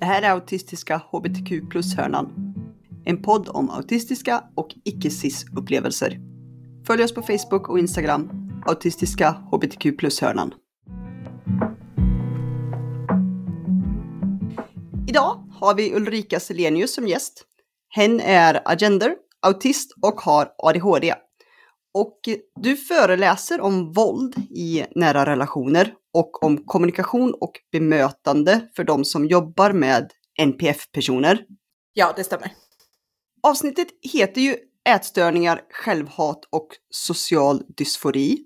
Det här är Autistiska HBTQ plus-hörnan. En podd om autistiska och icke-cis-upplevelser. Följ oss på Facebook och Instagram, Autistiska HBTQ plus-hörnan. Idag har vi Ulrika Selenius som gäst. Hen är agender, autist och har ADHD. Och du föreläser om våld i nära relationer och om kommunikation och bemötande för de som jobbar med NPF-personer. Ja, det stämmer. Avsnittet heter ju Ätstörningar, självhat och social dysfori.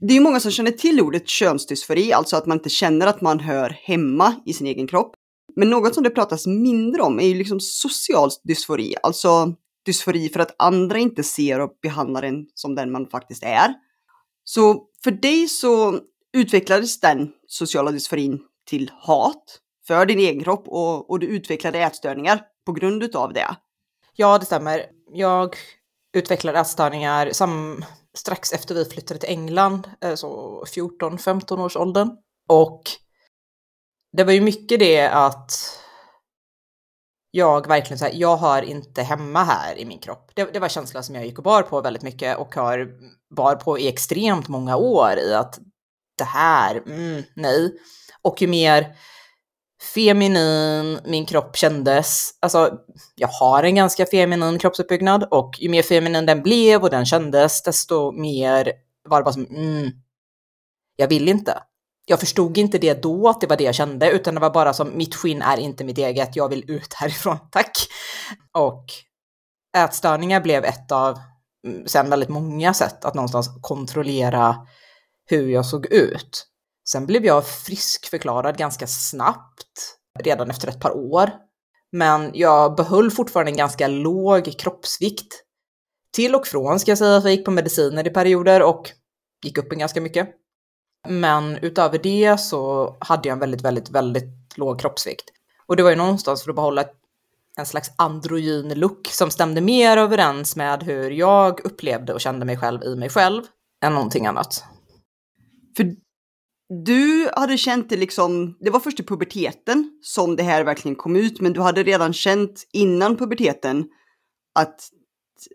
Det är ju många som känner till ordet könsdysfori, alltså att man inte känner att man hör hemma i sin egen kropp. Men något som det pratas mindre om är ju liksom social dysfori, alltså dysfori för att andra inte ser och behandlar en som den man faktiskt är. Så för dig så utvecklades den sociala dysforin till hat för din egen kropp och, och du utvecklade ätstörningar på grund utav det. Ja, det stämmer. Jag utvecklade ätstörningar som, strax efter vi flyttade till England, eh, så 14-15 års åldern. Och det var ju mycket det att jag verkligen så här, jag hör inte hemma här i min kropp. Det, det var känslan som jag gick och bar på väldigt mycket och har bar på i extremt många år i att det här, mm, nej. Och ju mer feminin min kropp kändes, alltså jag har en ganska feminin kroppsuppbyggnad och ju mer feminin den blev och den kändes, desto mer var det bara som, mm, jag vill inte. Jag förstod inte det då, att det var det jag kände, utan det var bara som mitt skinn är inte mitt eget, jag vill ut härifrån, tack. Och ätstörningar blev ett av, mm, sen väldigt många sätt att någonstans kontrollera hur jag såg ut. Sen blev jag friskförklarad ganska snabbt, redan efter ett par år. Men jag behöll fortfarande en ganska låg kroppsvikt. Till och från ska jag säga, att jag gick på mediciner i perioder och gick upp en ganska mycket. Men utöver det så hade jag en väldigt, väldigt, väldigt låg kroppsvikt. Och det var ju någonstans för att behålla en slags androgyn look som stämde mer överens med hur jag upplevde och kände mig själv i mig själv än någonting annat. För du hade känt det liksom, det var först i puberteten som det här verkligen kom ut, men du hade redan känt innan puberteten att,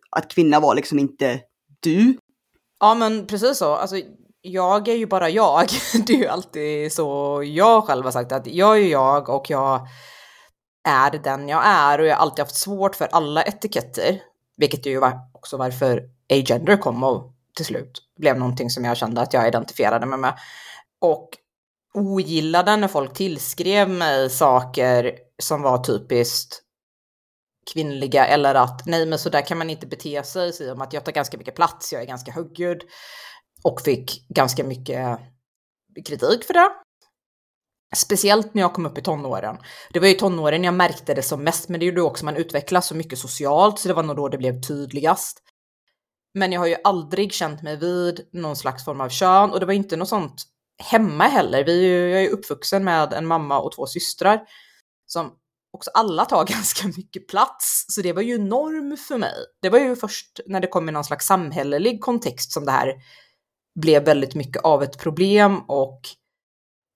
att kvinna var liksom inte du. Ja men precis så, alltså jag är ju bara jag. Det är ju alltid så jag själv har sagt att jag är jag och jag är den jag är och jag har alltid haft svårt för alla etiketter. Vilket ju var också varför agender kom och till slut blev någonting som jag kände att jag identifierade mig med. Och ogillade när folk tillskrev mig saker som var typiskt kvinnliga eller att nej men så där kan man inte bete sig, Säger om att jag tar ganska mycket plats, jag är ganska högljudd och fick ganska mycket kritik för det. Speciellt när jag kom upp i tonåren. Det var ju tonåren jag märkte det som mest, men det är ju då också man utvecklas så mycket socialt, så det var nog då det blev tydligast. Men jag har ju aldrig känt mig vid någon slags form av kön och det var inte något sånt hemma heller. Vi är ju, jag är uppvuxen med en mamma och två systrar som också alla tar ganska mycket plats, så det var ju norm för mig. Det var ju först när det kom i någon slags samhällelig kontext som det här blev väldigt mycket av ett problem och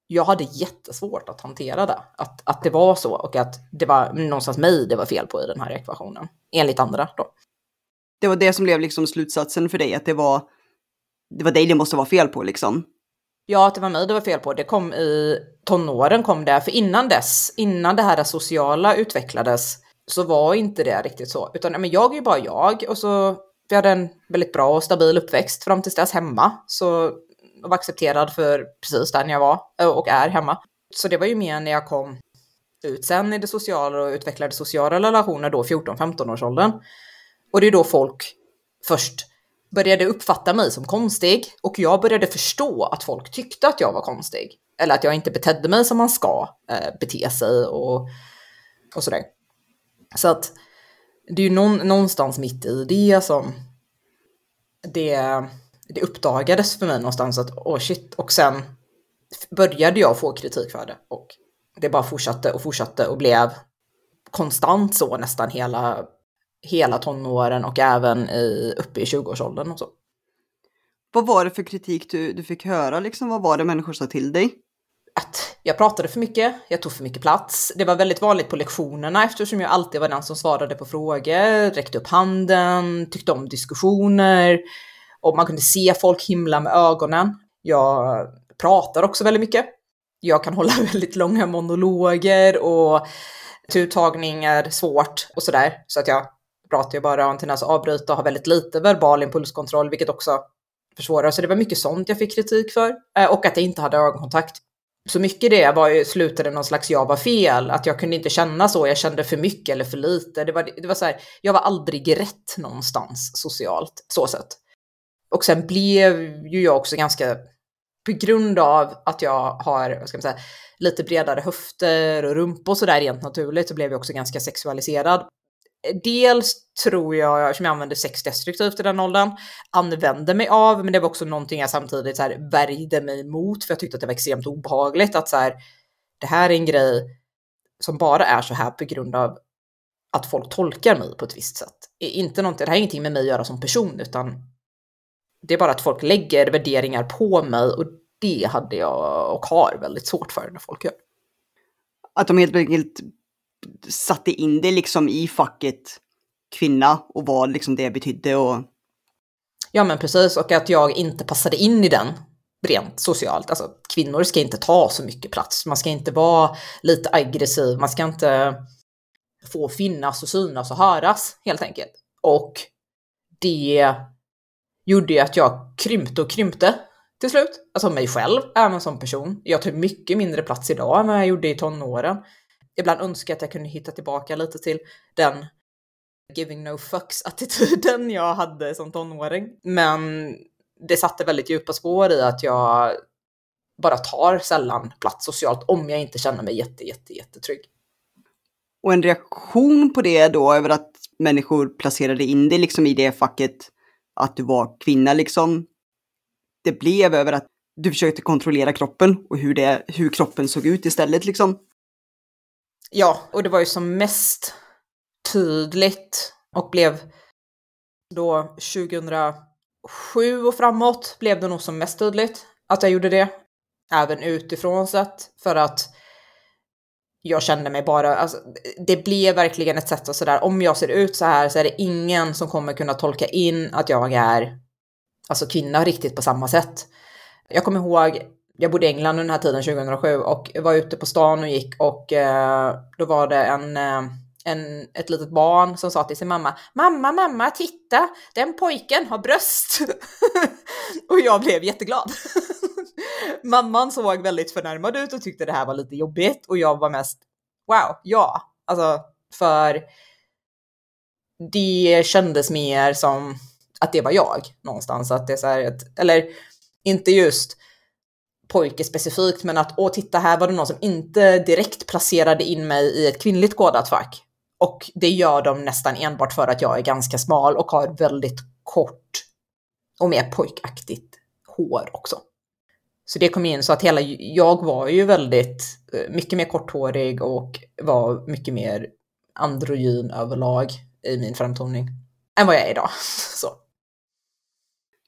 jag hade jättesvårt att hantera det. Att, att det var så och att det var någonstans mig det var fel på i den här ekvationen. Enligt andra då. Det var det som blev liksom slutsatsen för dig, att det var, det var dig det måste vara fel på liksom? Ja, att det var mig det var fel på. Det kom i tonåren kom det, för innan dess, innan det här sociala utvecklades, så var inte det riktigt så. Utan men jag är ju bara jag och så vi hade en väldigt bra och stabil uppväxt fram tills dess hemma. Så jag var accepterad för precis den jag var eh, och är hemma. Så det var ju mer när jag kom ut sen i det sociala och utvecklade sociala relationer då 14-15 års åldern. Och det är då folk först började uppfatta mig som konstig och jag började förstå att folk tyckte att jag var konstig. Eller att jag inte betedde mig som man ska eh, bete sig och, och sådär. Så att det är ju någon, någonstans mitt i det som det, det uppdagades för mig någonstans att åh oh shit, och sen började jag få kritik för det och det bara fortsatte och fortsatte och blev konstant så nästan hela, hela tonåren och även i, uppe i 20-årsåldern och så. Vad var det för kritik du, du fick höra liksom? Vad var det människor sa till dig? Att jag pratade för mycket, jag tog för mycket plats. Det var väldigt vanligt på lektionerna eftersom jag alltid var den som svarade på frågor, räckte upp handen, tyckte om diskussioner och man kunde se folk himla med ögonen. Jag pratar också väldigt mycket. Jag kan hålla väldigt långa monologer och turtagning är svårt och sådär. Så att jag pratar ju bara om tendens att avbryta och har väldigt lite verbal impulskontroll, vilket också försvårar. Så det var mycket sånt jag fick kritik för. Eh, och att jag inte hade ögonkontakt. Så mycket det var ju slutade någon slags jag var fel, att jag kunde inte känna så, jag kände för mycket eller för lite. Det var, det var så här, jag var aldrig rätt någonstans socialt, så sett. Och sen blev ju jag också ganska, på grund av att jag har, vad ska man säga, lite bredare höfter och rumpa och sådär rent naturligt så blev jag också ganska sexualiserad. Eh, dels tror jag, som jag använde sex destruktivt i den åldern, använde mig av, men det var också någonting jag samtidigt så här värjde mig mot, för jag tyckte att det var extremt obehagligt att så här, det här är en grej som bara är så här på grund av att folk tolkar mig på ett visst sätt. Inte någonting, det här har ingenting med mig att göra som person, utan det är bara att folk lägger värderingar på mig och det hade jag och har väldigt svårt för när folk gör. Att de helt enkelt satte in det liksom i facket kvinna och vad liksom det betydde och... Ja men precis, och att jag inte passade in i den rent socialt. Alltså kvinnor ska inte ta så mycket plats, man ska inte vara lite aggressiv, man ska inte få finnas och synas och höras helt enkelt. Och det gjorde ju att jag krympte och krympte till slut. Alltså mig själv, även som person. Jag tar mycket mindre plats idag än vad jag gjorde i tonåren. Ibland önskar jag att jag kunde hitta tillbaka lite till den giving no fucks attityden jag hade som tonåring. Men det satte väldigt djupa spår i att jag bara tar sällan plats socialt om jag inte känner mig jätte, jätte, jättetrygg. Och en reaktion på det då över att människor placerade in dig liksom i det facket att du var kvinna liksom. Det blev över att du försökte kontrollera kroppen och hur, det, hur kroppen såg ut istället liksom. Ja, och det var ju som mest tydligt och blev då 2007 och framåt blev det nog som mest tydligt att jag gjorde det. Även utifrån sett för att jag kände mig bara, alltså, det blev verkligen ett sätt att sådär, om jag ser ut så här så är det ingen som kommer kunna tolka in att jag är alltså kvinna riktigt på samma sätt. Jag kommer ihåg, jag bodde i England under den här tiden 2007 och var ute på stan och gick och eh, då var det en, eh, en, ett litet barn som sa till sin mamma Mamma, mamma, titta! Den pojken har bröst! och jag blev jätteglad. Mamman såg väldigt förnärmad ut och tyckte det här var lite jobbigt och jag var mest wow, ja, alltså för det kändes mer som att det var jag någonstans. Att det är så här, ett, eller inte just pojke specifikt, men att åh, titta här var det någon som inte direkt placerade in mig i ett kvinnligt kodat fack. Och det gör de nästan enbart för att jag är ganska smal och har väldigt kort och mer pojkaktigt hår också. Så det kom in så att hela, jag var ju väldigt, eh, mycket mer korthårig och var mycket mer androgyn överlag i min framtoning än vad jag är idag. Så.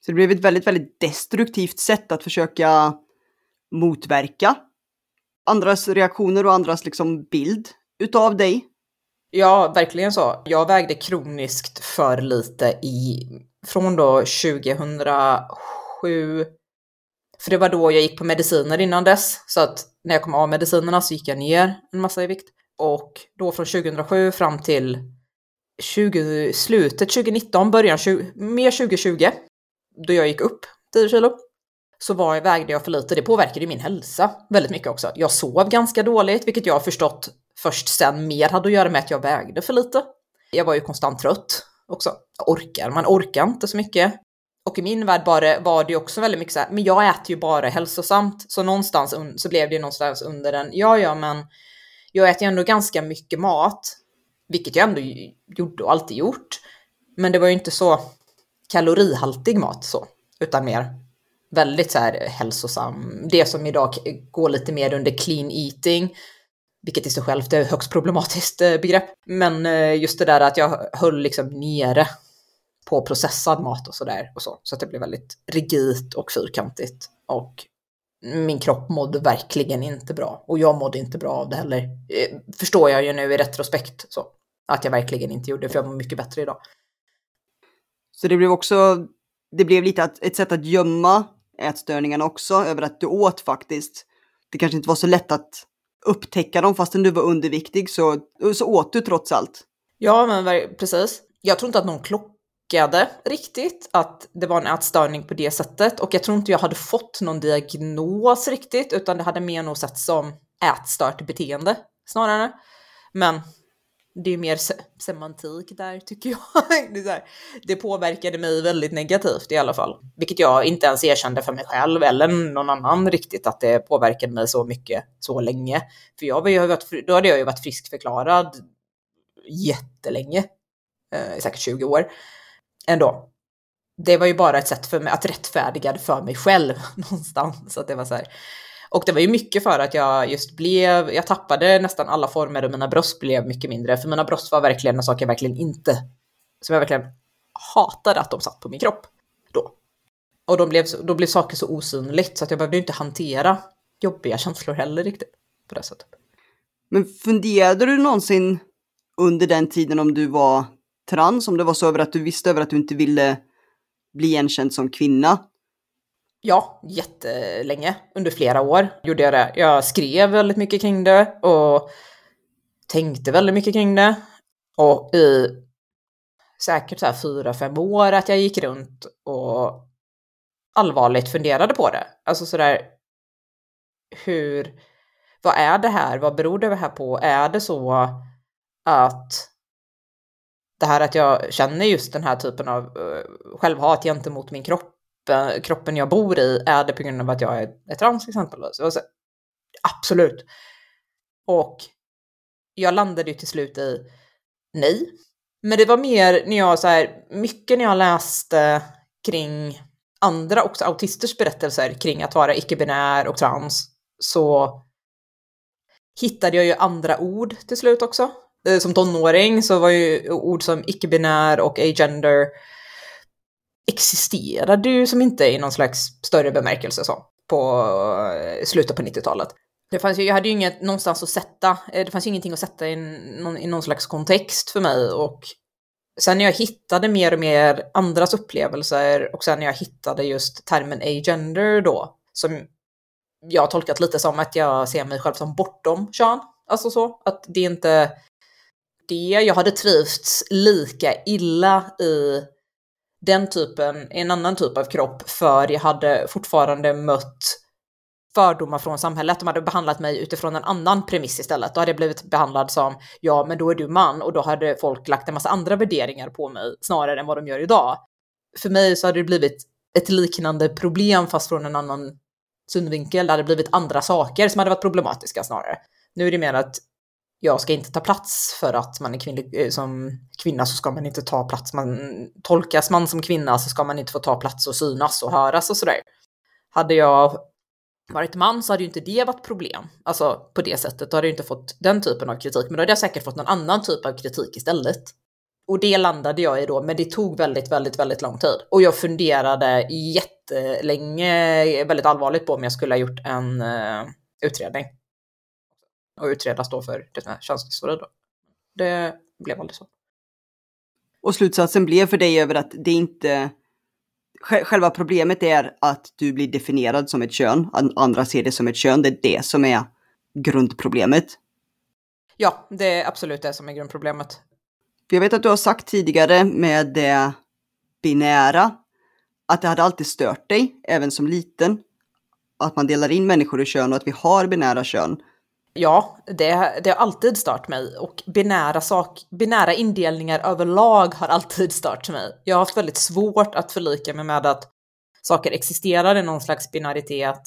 Så det blev ett väldigt, väldigt destruktivt sätt att försöka motverka andras reaktioner och andras liksom bild utav dig. Ja, verkligen så. Jag vägde kroniskt för lite i, från då 2007 för det var då jag gick på mediciner innan dess. Så att när jag kom av medicinerna så gick jag ner en massa i vikt. Och då från 2007 fram till 20, slutet 2019, början 20, mer 2020, då jag gick upp 10 kilo, så var, vägde jag för lite. Det påverkade ju min hälsa väldigt mycket också. Jag sov ganska dåligt, vilket jag har förstått först sen mer hade att göra med att jag vägde för lite. Jag var ju konstant trött också. Jag orkar, man orkar inte så mycket. Och i min värld bara, var det också väldigt mycket så här, men jag äter ju bara hälsosamt. Så någonstans så blev det ju någonstans under den, ja ja men jag äter ju ändå ganska mycket mat. Vilket jag ändå gjorde och alltid gjort. Men det var ju inte så kalorihaltig mat så, utan mer väldigt så här eh, hälsosam. Det som idag går lite mer under clean eating, vilket i sig självt är ett högst problematiskt eh, begrepp. Men eh, just det där att jag höll liksom nere på processad mat och sådär och så. Så att det blev väldigt rigidt och fyrkantigt. Och min kropp mådde verkligen inte bra. Och jag mådde inte bra av det heller. Förstår jag ju nu i retrospekt så. Att jag verkligen inte gjorde, för jag mår mycket bättre idag. Så det blev också, det blev lite att, ett sätt att gömma ätstörningarna också, över att du åt faktiskt. Det kanske inte var så lätt att upptäcka dem fastän du var underviktig så, så åt du trots allt. Ja, men precis. Jag tror inte att någon klockade riktigt att det var en ätstörning på det sättet och jag tror inte jag hade fått någon diagnos riktigt utan det hade mer nog sett som ätstört beteende snarare. Men det är mer se semantik där tycker jag. det, här, det påverkade mig väldigt negativt i alla fall, vilket jag inte ens erkände för mig själv eller någon annan riktigt att det påverkade mig så mycket så länge. För jag, jag varit, då hade jag ju varit friskförklarad jättelänge, eh, säkert 20 år ändå. Det var ju bara ett sätt för mig att rättfärdiga det för mig själv någonstans. Så att det var så här, och det var ju mycket för att jag just blev, jag tappade nästan alla former och mina bröst blev mycket mindre. För mina bröst var verkligen en sak jag verkligen inte, som jag verkligen hatade att de satt på min kropp då. Och de blev, då blev saker så osynligt så att jag behövde inte hantera jobbiga känslor heller riktigt på det sättet. Men funderade du någonsin under den tiden om du var trans, om det var så över att du visste över att du inte ville bli igenkänd som kvinna? Ja, jättelänge. Under flera år gjorde jag det. Jag skrev väldigt mycket kring det och tänkte väldigt mycket kring det. Och i säkert så här fyra, fem år att jag gick runt och allvarligt funderade på det. Alltså sådär, hur, vad är det här? Vad beror det här på? Är det så att det här att jag känner just den här typen av uh, självhat gentemot min kropp Typ, eh, kroppen jag bor i, är det på grund av att jag är, är trans exempelvis? Så, absolut. Och jag landade ju till slut i nej. Men det var mer när jag så här, mycket när jag läste kring andra också autisters berättelser kring att vara icke-binär och trans så hittade jag ju andra ord till slut också. Eh, som tonåring så var ju ord som icke-binär och agender existerade ju som inte i någon slags större bemärkelse så, på eh, slutet på 90-talet. Det fanns ju, jag hade ju inget någonstans att sätta, eh, det fanns ju ingenting att sätta i någon, i någon slags kontext för mig och sen när jag hittade mer och mer andras upplevelser och sen när jag hittade just termen agender då, som jag har tolkat lite som att jag ser mig själv som bortom kön. Alltså så, att det är inte det. Jag hade trivts lika illa i den typen, en annan typ av kropp, för jag hade fortfarande mött fördomar från samhället. De hade behandlat mig utifrån en annan premiss istället. Då hade jag blivit behandlad som, ja men då är du man och då hade folk lagt en massa andra värderingar på mig snarare än vad de gör idag. För mig så hade det blivit ett liknande problem fast från en annan synvinkel. Det hade blivit andra saker som hade varit problematiska snarare. Nu är det mer att jag ska inte ta plats för att man är kvinnlig, eh, som kvinna så ska man inte ta plats. Man, tolkas man som kvinna så ska man inte få ta plats och synas och höras och sådär. Hade jag varit man så hade ju inte det varit problem. Alltså på det sättet, då hade jag inte fått den typen av kritik. Men då hade jag säkert fått någon annan typ av kritik istället. Och det landade jag i då, men det tog väldigt, väldigt, väldigt lång tid. Och jag funderade jättelänge, väldigt allvarligt på om jag skulle ha gjort en uh, utredning och utredas då för det här könsdysfori då. Det blev aldrig så. Och slutsatsen blev för dig över att det inte... Själva problemet är att du blir definierad som ett kön, andra ser det som ett kön, det är det som är grundproblemet. Ja, det är absolut det som är grundproblemet. För jag vet att du har sagt tidigare med det binära, att det hade alltid stört dig, även som liten, att man delar in människor i kön och att vi har binära kön. Ja, det, det har alltid stört mig och binära, sak, binära indelningar överlag har alltid stört mig. Jag har haft väldigt svårt att förlika mig med att saker existerar i någon slags binaritet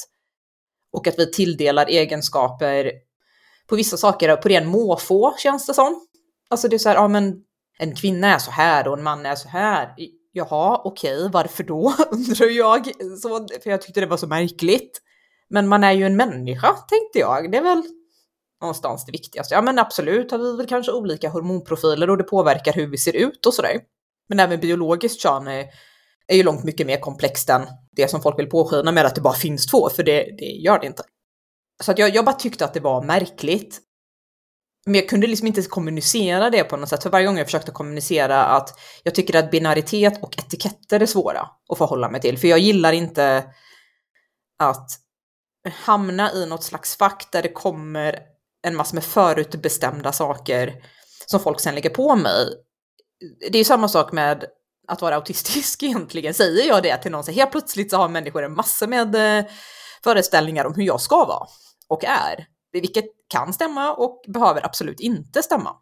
och att vi tilldelar egenskaper på vissa saker på ren måfå känns det som. Alltså det är så här, ja men en kvinna är så här och en man är så här. Jaha, okej, varför då? undrar jag. Så, för jag tyckte det var så märkligt. Men man är ju en människa, tänkte jag. Det är väl någonstans det viktigaste. Ja men absolut har vi väl kanske olika hormonprofiler och det påverkar hur vi ser ut och sådär. Men även biologiskt kön är, eh, är ju långt mycket mer komplext än det som folk vill påskina med att det bara finns två, för det, det gör det inte. Så att jag, jag bara tyckte att det var märkligt. Men jag kunde liksom inte kommunicera det på något sätt, för varje gång jag försökte kommunicera att jag tycker att binaritet och etiketter är svåra att förhålla mig till, för jag gillar inte att hamna i något slags fack där det kommer en massa med förutbestämda saker som folk sen lägger på mig. Det är samma sak med att vara autistisk egentligen. Säger jag det till någon så helt plötsligt så har människor en massa med eh, föreställningar om hur jag ska vara och är. Vilket kan stämma och behöver absolut inte stämma.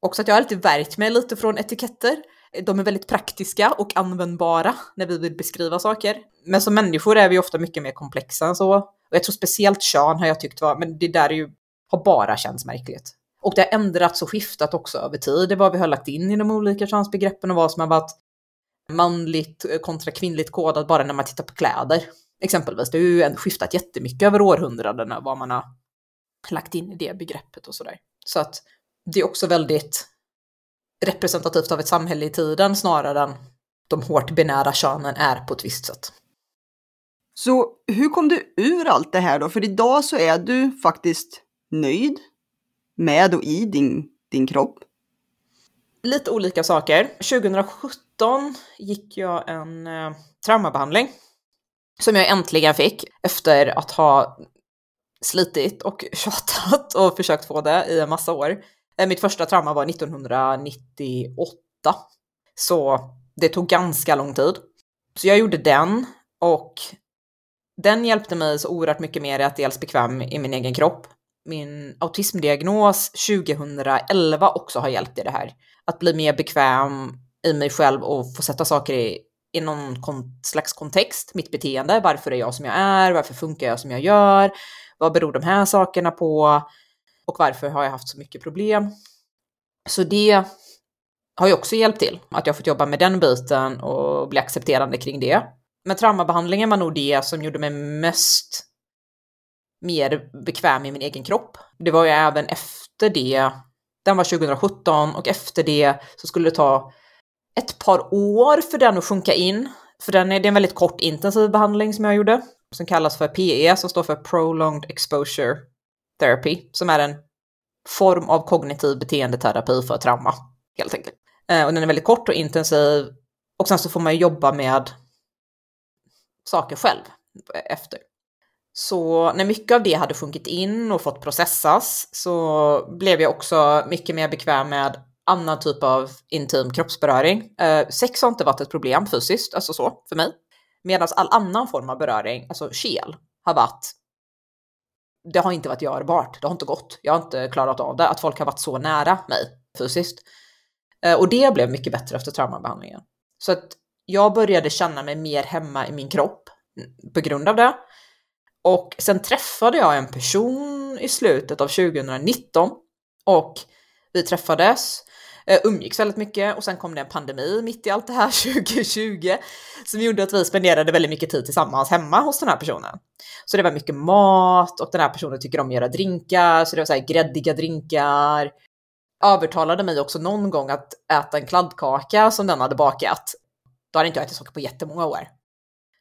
Också att jag har alltid värjt mig lite från etiketter. De är väldigt praktiska och användbara när vi vill beskriva saker. Men som människor är vi ofta mycket mer komplexa än så. Och jag tror speciellt kön har jag tyckt var, men det där är ju, har bara känts märkligt. Och det har ändrats och skiftat också över tid, det var vi har lagt in i de olika könsbegreppen och vad som har varit manligt kontra kvinnligt kodat bara när man tittar på kläder. Exempelvis, det har ju skiftat jättemycket över århundradena vad man har lagt in i det begreppet och sådär. Så att det är också väldigt representativt av ett samhälle i tiden snarare än de hårt binära könen är på ett visst sätt. Så hur kom du ur allt det här då? För idag så är du faktiskt nöjd med och i din, din kropp. Lite olika saker. 2017 gick jag en eh, traumabehandling som jag äntligen fick efter att ha slitit och tjatat och försökt få det i en massa år. Eh, mitt första trauma var 1998, så det tog ganska lång tid. Så jag gjorde den och den hjälpte mig så oerhört mycket mer i att dels bekväm i min egen kropp. Min autismdiagnos 2011 också har hjälpt i det här. Att bli mer bekväm i mig själv och få sätta saker i, i någon kon slags kontext, mitt beteende. Varför är jag som jag är? Varför funkar jag som jag gör? Vad beror de här sakerna på? Och varför har jag haft så mycket problem? Så det har ju också hjälpt till, att jag fått jobba med den biten och bli accepterande kring det. Men traumabehandlingen var nog det som gjorde mig mest mer bekväm i min egen kropp. Det var ju även efter det, den var 2017 och efter det så skulle det ta ett par år för den att sjunka in. För den är, det är en väldigt kort intensiv behandling som jag gjorde, som kallas för PE, som står för Prolonged Exposure Therapy, som är en form av kognitiv beteendeterapi för trauma, helt enkelt. Eh, och den är väldigt kort och intensiv och sen så får man jobba med saker själv efter. Så när mycket av det hade sjunkit in och fått processas så blev jag också mycket mer bekväm med annan typ av intim kroppsberöring. Eh, sex har inte varit ett problem fysiskt, alltså så, för mig. Medan all annan form av beröring, alltså kel, har varit det har inte varit görbart. Det har inte gått. Jag har inte klarat av det. Att folk har varit så nära mig fysiskt. Eh, och det blev mycket bättre efter traumabehandlingen. Så att jag började känna mig mer hemma i min kropp mm, på grund av det. Och sen träffade jag en person i slutet av 2019 och vi träffades, eh, umgicks väldigt mycket och sen kom det en pandemi mitt i allt det här 2020 som gjorde att vi spenderade väldigt mycket tid tillsammans hemma hos den här personen. Så det var mycket mat och den här personen tycker om att göra drinkar, så det var så här gräddiga drinkar. Övertalade mig också någon gång att äta en kladdkaka som den hade bakat. Då hade inte jag ätit socker på jättemånga år.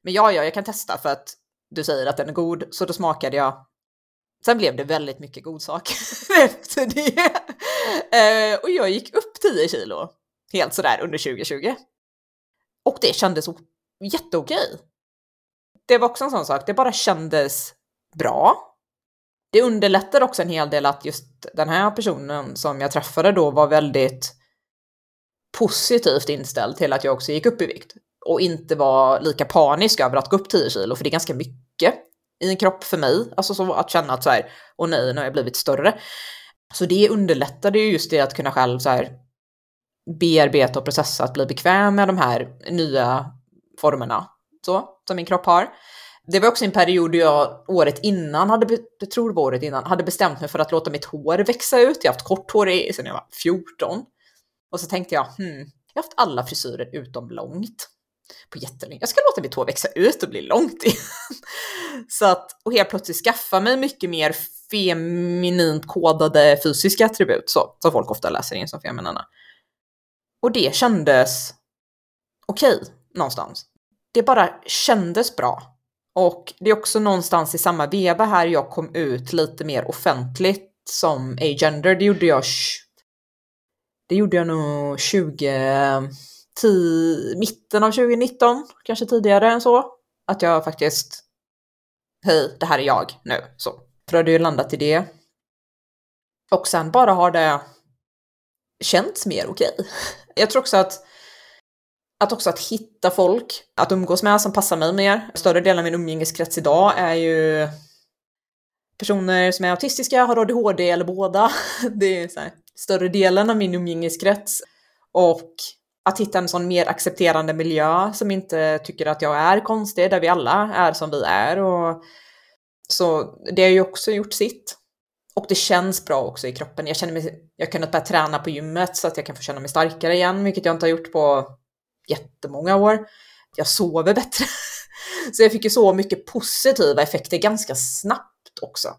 Men ja, ja, jag kan testa för att du säger att den är god, så då smakade jag. Sen blev det väldigt mycket godsaker efter det. Eh, och jag gick upp 10 kilo helt sådär under 2020. Och det kändes jätteokej. Det var också en sån sak, det bara kändes bra. Det underlättar också en hel del att just den här personen som jag träffade då var väldigt positivt inställd till att jag också gick upp i vikt och inte vara lika panisk över att gå upp 10 kilo, för det är ganska mycket i en kropp för mig. Alltså så att känna att så här, åh nej, nu har jag blivit större. Så det underlättade ju just det att kunna själv så här bearbeta och processa, att bli bekväm med de här nya formerna så, som min kropp har. Det var också en period då jag året innan, hade, jag tror det var året innan, hade bestämt mig för att låta mitt hår växa ut. Jag har haft kort hår sedan jag var 14. Och så tänkte jag, hmm, jag har haft alla frisyrer utom långt på jättelänge. Jag ska låta mitt hår växa ut och bli långt igen. så att, och helt plötsligt skaffa mig mycket mer feminint kodade fysiska attribut, så, som folk ofta läser in som feminina. Och det kändes okej okay, någonstans. det bara kändes bra. Och det är också någonstans i samma veva här jag kom ut lite mer offentligt som agender. Det gjorde jag, det gjorde jag nog 20, mitten av 2019, kanske tidigare än så. Att jag faktiskt, hej, det här är jag nu. Så. För det ju landat i det. Och sen bara har det känts mer okej. Okay. Jag tror också att att också att hitta folk att umgås med som passar mig mer. Större delen av min umgängeskrets idag är ju personer som är autistiska, har ADHD eller båda. Det är så här, större delen av min umgängeskrets. Och att hitta en sån mer accepterande miljö som inte tycker att jag är konstig, där vi alla är som vi är. Och så det har ju också gjort sitt. Och det känns bra också i kroppen. Jag känner mig, jag har kunnat börja träna på gymmet så att jag kan få känna mig starkare igen, vilket jag inte har gjort på jättemånga år. Jag sover bättre. Så jag fick ju så mycket positiva effekter ganska snabbt också.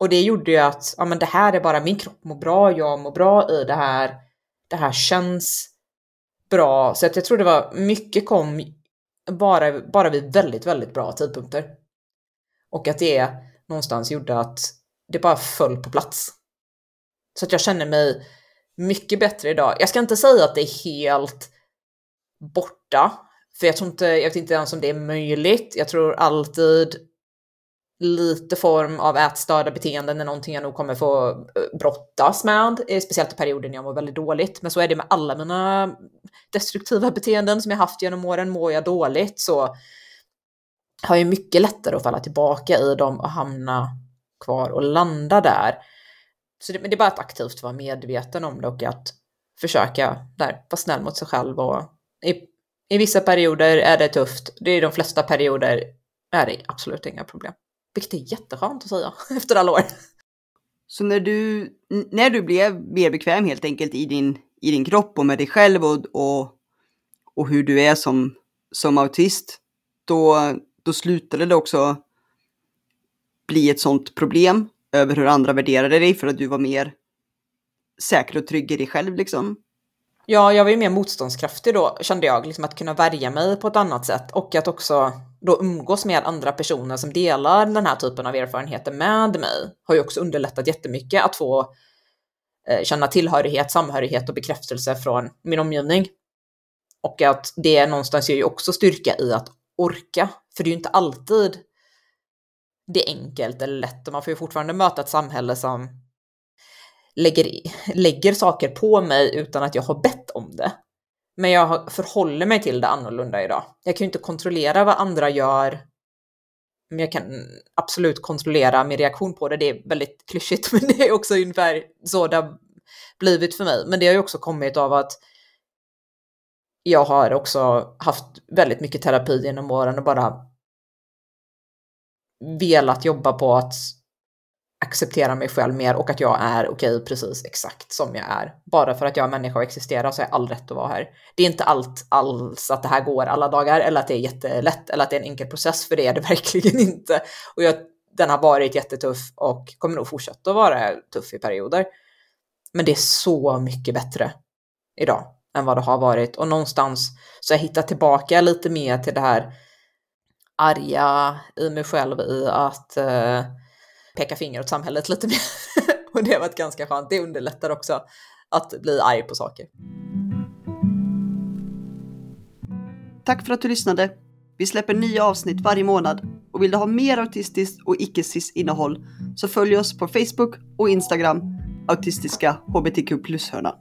Och det gjorde ju att, ja men det här är bara, min kropp mår bra, jag mår bra i det här, det här känns bra. Så att jag tror det var, mycket kom bara, bara vid väldigt, väldigt bra tidpunkter. Och att det någonstans gjorde att det bara föll på plats. Så att jag känner mig mycket bättre idag. Jag ska inte säga att det är helt borta. För jag tror inte, jag vet inte ens om det är möjligt. Jag tror alltid lite form av ätstörda beteenden är någonting jag nog kommer få eh, brottas med, eh, speciellt i perioden jag mår väldigt dåligt. Men så är det med alla mina destruktiva beteenden som jag haft genom åren. Mår jag dåligt så har jag mycket lättare att falla tillbaka i dem och hamna kvar och landa där. Så det, men det är bara att aktivt vara medveten om det och att försöka där, vara snäll mot sig själv och i, I vissa perioder är det tufft. Det är de flesta perioder är det absolut inga problem. Vilket är jätteskönt att säga efter alla år. Så när du, när du blev mer bekväm helt enkelt i din, i din kropp och med dig själv och, och, och hur du är som, som autist, då, då slutade det också bli ett sånt problem över hur andra värderade dig för att du var mer säker och trygg i dig själv liksom. Ja, jag var ju mer motståndskraftig då, kände jag, liksom att kunna värja mig på ett annat sätt och att också då umgås med andra personer som delar den här typen av erfarenheter med mig har ju också underlättat jättemycket att få eh, känna tillhörighet, samhörighet och bekräftelse från min omgivning. Och att det någonstans ger ju också styrka i att orka, för det är ju inte alltid det är enkelt eller lätt och man får ju fortfarande möta ett samhälle som lägger, lägger saker på mig utan att jag har bett om det. Men jag förhåller mig till det annorlunda idag. Jag kan ju inte kontrollera vad andra gör, men jag kan absolut kontrollera min reaktion på det. Det är väldigt klyschigt, men det är också ungefär så det har blivit för mig. Men det har ju också kommit av att jag har också haft väldigt mycket terapi genom åren och bara velat jobba på att acceptera mig själv mer och att jag är okej okay, precis exakt som jag är. Bara för att jag är människa och existerar så har jag all rätt att vara här. Det är inte allt alls att det här går alla dagar eller att det är jättelätt eller att det är en enkel process för det är det verkligen inte. Och jag, den har varit jättetuff och kommer nog fortsätta att vara tuff i perioder. Men det är så mycket bättre idag än vad det har varit och någonstans så jag hittat tillbaka lite mer till det här arga i mig själv i att eh, peka finger åt samhället lite mer. och det har varit ganska skönt. Det underlättar också att bli arg på saker. Tack för att du lyssnade. Vi släpper nya avsnitt varje månad och vill du ha mer autistiskt och icke-cis innehåll så följ oss på Facebook och Instagram, autistiska hbtq plus-hörna.